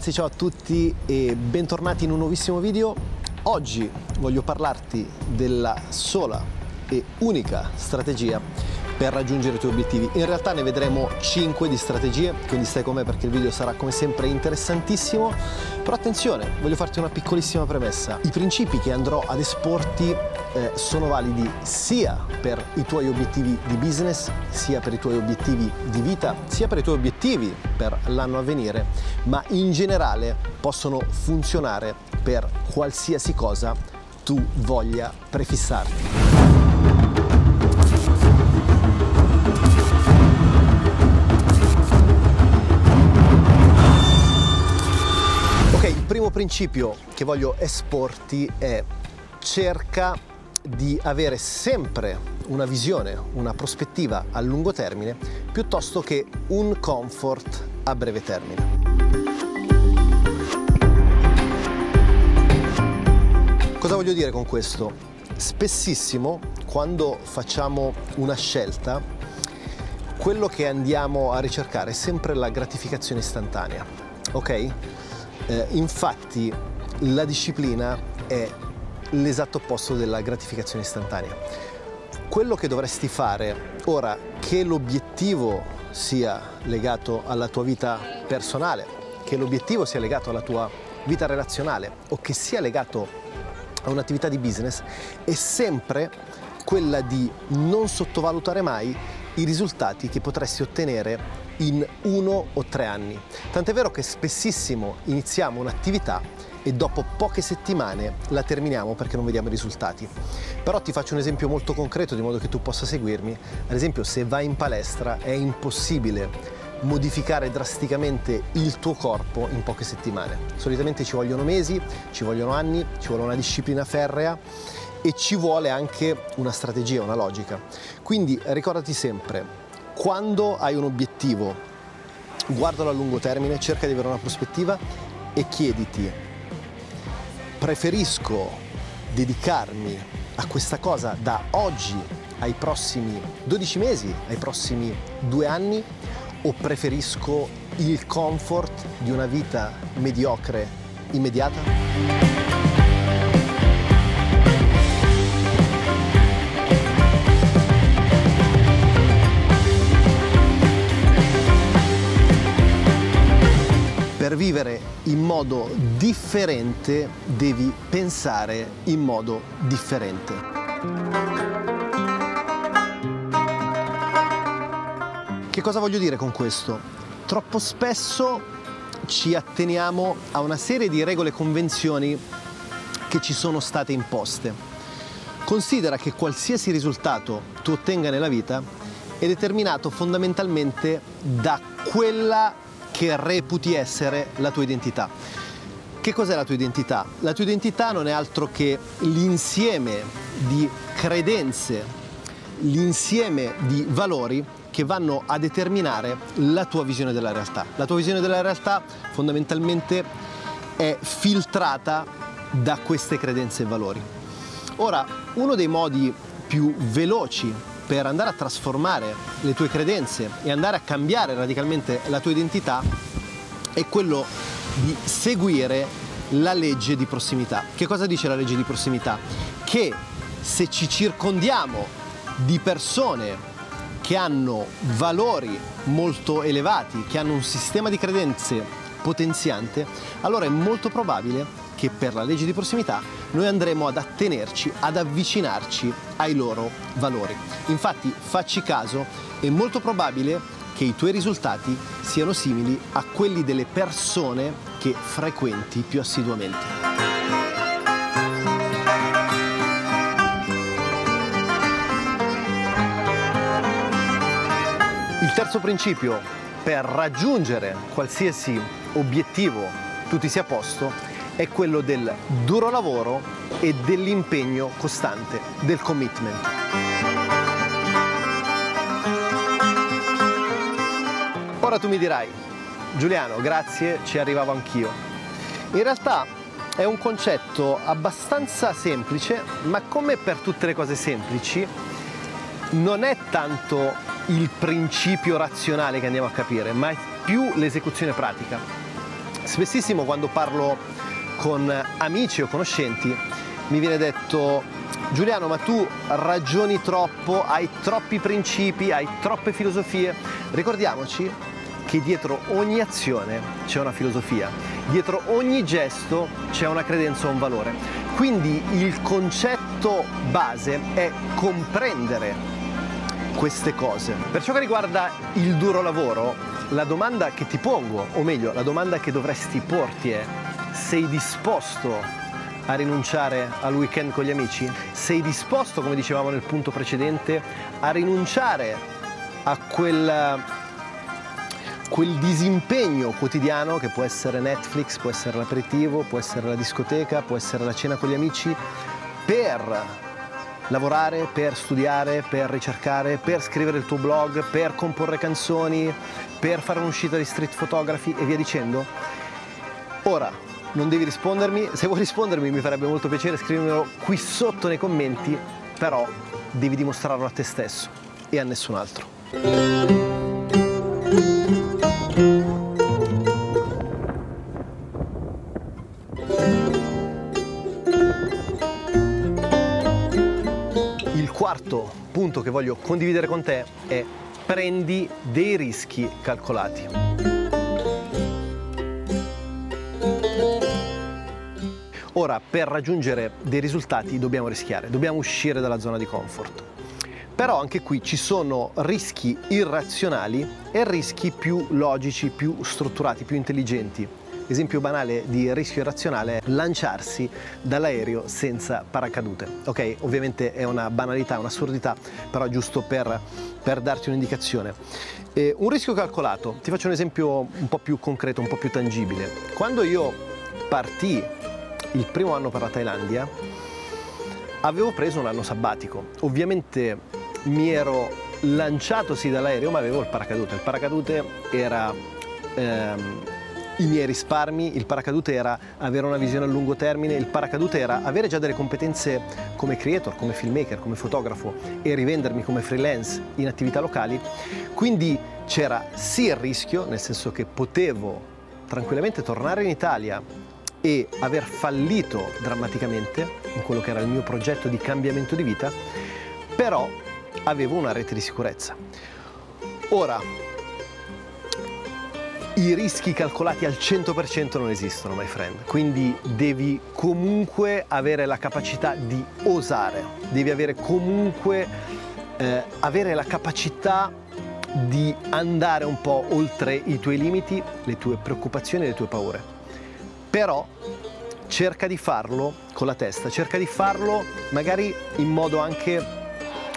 ragazzi, ciao a tutti e bentornati in un nuovissimo video. Oggi voglio parlarti della sola e unica strategia per raggiungere i tuoi obiettivi. In realtà ne vedremo 5 di strategie, quindi stai con me perché il video sarà come sempre interessantissimo. Però attenzione, voglio farti una piccolissima premessa. I principi che andrò ad esporti eh, sono validi sia per i tuoi obiettivi di business, sia per i tuoi obiettivi di vita, sia per i tuoi obiettivi per l'anno a venire, ma in generale possono funzionare per qualsiasi cosa tu voglia prefissarti. primo principio che voglio esporti è cerca di avere sempre una visione, una prospettiva a lungo termine piuttosto che un comfort a breve termine. Cosa voglio dire con questo? Spessissimo quando facciamo una scelta, quello che andiamo a ricercare è sempre la gratificazione istantanea, ok? Eh, infatti la disciplina è l'esatto opposto della gratificazione istantanea. Quello che dovresti fare ora che l'obiettivo sia legato alla tua vita personale, che l'obiettivo sia legato alla tua vita relazionale o che sia legato a un'attività di business, è sempre quella di non sottovalutare mai i risultati che potresti ottenere in uno o tre anni. Tant'è vero che spessissimo iniziamo un'attività e dopo poche settimane la terminiamo perché non vediamo i risultati. Però ti faccio un esempio molto concreto di modo che tu possa seguirmi. Ad esempio se vai in palestra è impossibile modificare drasticamente il tuo corpo in poche settimane. Solitamente ci vogliono mesi, ci vogliono anni, ci vuole una disciplina ferrea e ci vuole anche una strategia, una logica. Quindi ricordati sempre, quando hai un obiettivo, guardalo a lungo termine, cerca di avere una prospettiva e chiediti, preferisco dedicarmi a questa cosa da oggi ai prossimi 12 mesi, ai prossimi due anni, o preferisco il comfort di una vita mediocre immediata? Vivere in modo differente devi pensare in modo differente. Che cosa voglio dire con questo? Troppo spesso ci atteniamo a una serie di regole e convenzioni che ci sono state imposte. Considera che qualsiasi risultato tu ottenga nella vita è determinato fondamentalmente da quella che reputi essere la tua identità. Che cos'è la tua identità? La tua identità non è altro che l'insieme di credenze, l'insieme di valori che vanno a determinare la tua visione della realtà. La tua visione della realtà fondamentalmente è filtrata da queste credenze e valori. Ora, uno dei modi più veloci per andare a trasformare le tue credenze e andare a cambiare radicalmente la tua identità è quello di seguire la legge di prossimità. Che cosa dice la legge di prossimità? Che se ci circondiamo di persone che hanno valori molto elevati, che hanno un sistema di credenze potenziante, allora è molto probabile che per la legge di prossimità noi andremo ad attenerci, ad avvicinarci ai loro valori. Infatti facci caso, è molto probabile che i tuoi risultati siano simili a quelli delle persone che frequenti più assiduamente. Il terzo principio per raggiungere qualsiasi obiettivo tu ti sia posto è quello del duro lavoro e dell'impegno costante, del commitment. Ora tu mi dirai, Giuliano, grazie, ci arrivavo anch'io. In realtà è un concetto abbastanza semplice, ma come per tutte le cose semplici, non è tanto il principio razionale che andiamo a capire, ma è più l'esecuzione pratica. spessissimo quando parlo con amici o conoscenti mi viene detto Giuliano ma tu ragioni troppo, hai troppi principi, hai troppe filosofie. Ricordiamoci che dietro ogni azione c'è una filosofia, dietro ogni gesto c'è una credenza o un valore. Quindi il concetto base è comprendere queste cose. Per ciò che riguarda il duro lavoro, la domanda che ti pongo, o meglio, la domanda che dovresti porti è sei disposto a rinunciare al weekend con gli amici? Sei disposto, come dicevamo nel punto precedente, a rinunciare a quel, quel disimpegno quotidiano che può essere Netflix, può essere l'aperitivo, può essere la discoteca, può essere la cena con gli amici, per lavorare, per studiare, per ricercare, per scrivere il tuo blog, per comporre canzoni, per fare un'uscita di street photography e via dicendo? Ora, non devi rispondermi, se vuoi rispondermi mi farebbe molto piacere scrivermelo qui sotto nei commenti, però devi dimostrarlo a te stesso e a nessun altro. Il quarto punto che voglio condividere con te è prendi dei rischi calcolati. Ora, per raggiungere dei risultati dobbiamo rischiare, dobbiamo uscire dalla zona di comfort. Però anche qui ci sono rischi irrazionali e rischi più logici, più strutturati, più intelligenti. Esempio banale di rischio irrazionale è lanciarsi dall'aereo senza paracadute. Ok, ovviamente è una banalità, un'assurdità, però giusto per, per darti un'indicazione. Eh, un rischio calcolato, ti faccio un esempio un po' più concreto, un po' più tangibile. Quando io partii il primo anno per la Thailandia, avevo preso un anno sabbatico. Ovviamente mi ero lanciato sì dall'aereo, ma avevo il paracadute. Il paracadute era ehm, i miei risparmi, il paracadute era avere una visione a lungo termine, il paracadute era avere già delle competenze come creator, come filmmaker, come fotografo e rivendermi come freelance in attività locali. Quindi c'era sì il rischio, nel senso che potevo tranquillamente tornare in Italia e aver fallito drammaticamente in quello che era il mio progetto di cambiamento di vita, però avevo una rete di sicurezza. Ora, i rischi calcolati al 100% non esistono, my friend, quindi devi comunque avere la capacità di osare, devi avere comunque eh, avere la capacità di andare un po' oltre i tuoi limiti, le tue preoccupazioni e le tue paure però cerca di farlo con la testa, cerca di farlo magari in modo anche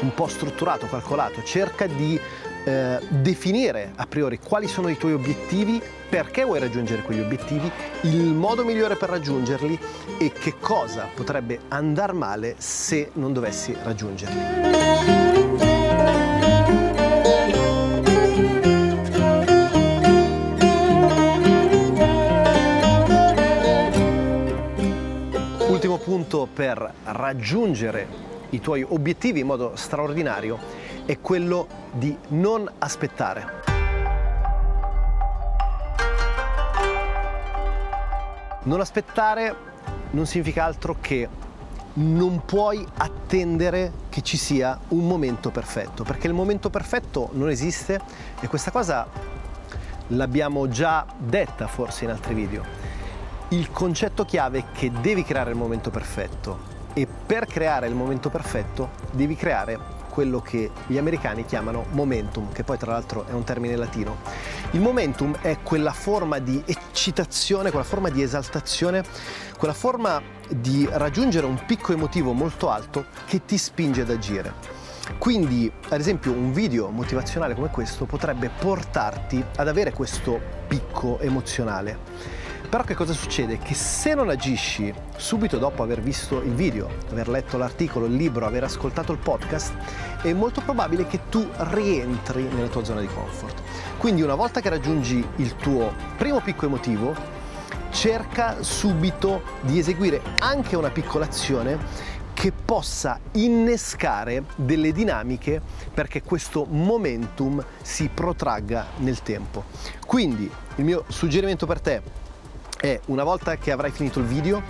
un po' strutturato, calcolato, cerca di eh, definire a priori quali sono i tuoi obiettivi, perché vuoi raggiungere quegli obiettivi, il modo migliore per raggiungerli e che cosa potrebbe andare male se non dovessi raggiungerli. Punto per raggiungere i tuoi obiettivi in modo straordinario è quello di non aspettare. Non aspettare non significa altro che non puoi attendere che ci sia un momento perfetto, perché il momento perfetto non esiste e questa cosa l'abbiamo già detta forse in altri video. Il concetto chiave è che devi creare il momento perfetto e per creare il momento perfetto devi creare quello che gli americani chiamano momentum, che poi tra l'altro è un termine latino. Il momentum è quella forma di eccitazione, quella forma di esaltazione, quella forma di raggiungere un picco emotivo molto alto che ti spinge ad agire. Quindi, ad esempio, un video motivazionale come questo potrebbe portarti ad avere questo picco emozionale. Però che cosa succede? Che se non agisci subito dopo aver visto il video, aver letto l'articolo, il libro, aver ascoltato il podcast, è molto probabile che tu rientri nella tua zona di comfort. Quindi una volta che raggiungi il tuo primo picco emotivo, cerca subito di eseguire anche una piccola azione che possa innescare delle dinamiche perché questo momentum si protragga nel tempo. Quindi il mio suggerimento per te è una volta che avrai finito il video,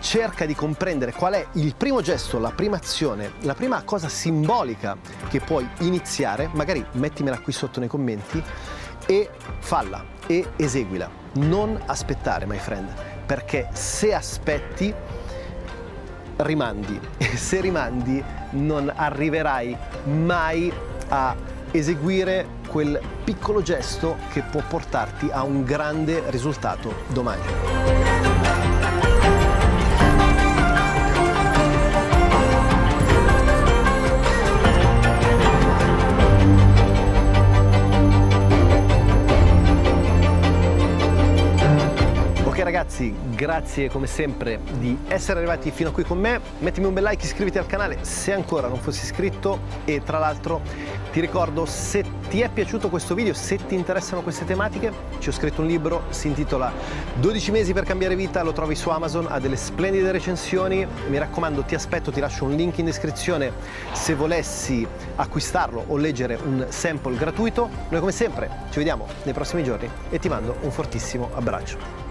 cerca di comprendere qual è il primo gesto, la prima azione, la prima cosa simbolica che puoi iniziare, magari mettimela qui sotto nei commenti e falla e eseguila. Non aspettare, my friend, perché se aspetti rimandi e se rimandi non arriverai mai a eseguire quel piccolo gesto che può portarti a un grande risultato domani. Ragazzi, grazie come sempre di essere arrivati fino a qui con me. Mettimi un bel like, iscriviti al canale se ancora non fossi iscritto e tra l'altro ti ricordo se ti è piaciuto questo video, se ti interessano queste tematiche, ci ho scritto un libro, si intitola 12 mesi per cambiare vita, lo trovi su Amazon, ha delle splendide recensioni, mi raccomando ti aspetto, ti lascio un link in descrizione se volessi acquistarlo o leggere un sample gratuito. Noi come sempre ci vediamo nei prossimi giorni e ti mando un fortissimo abbraccio.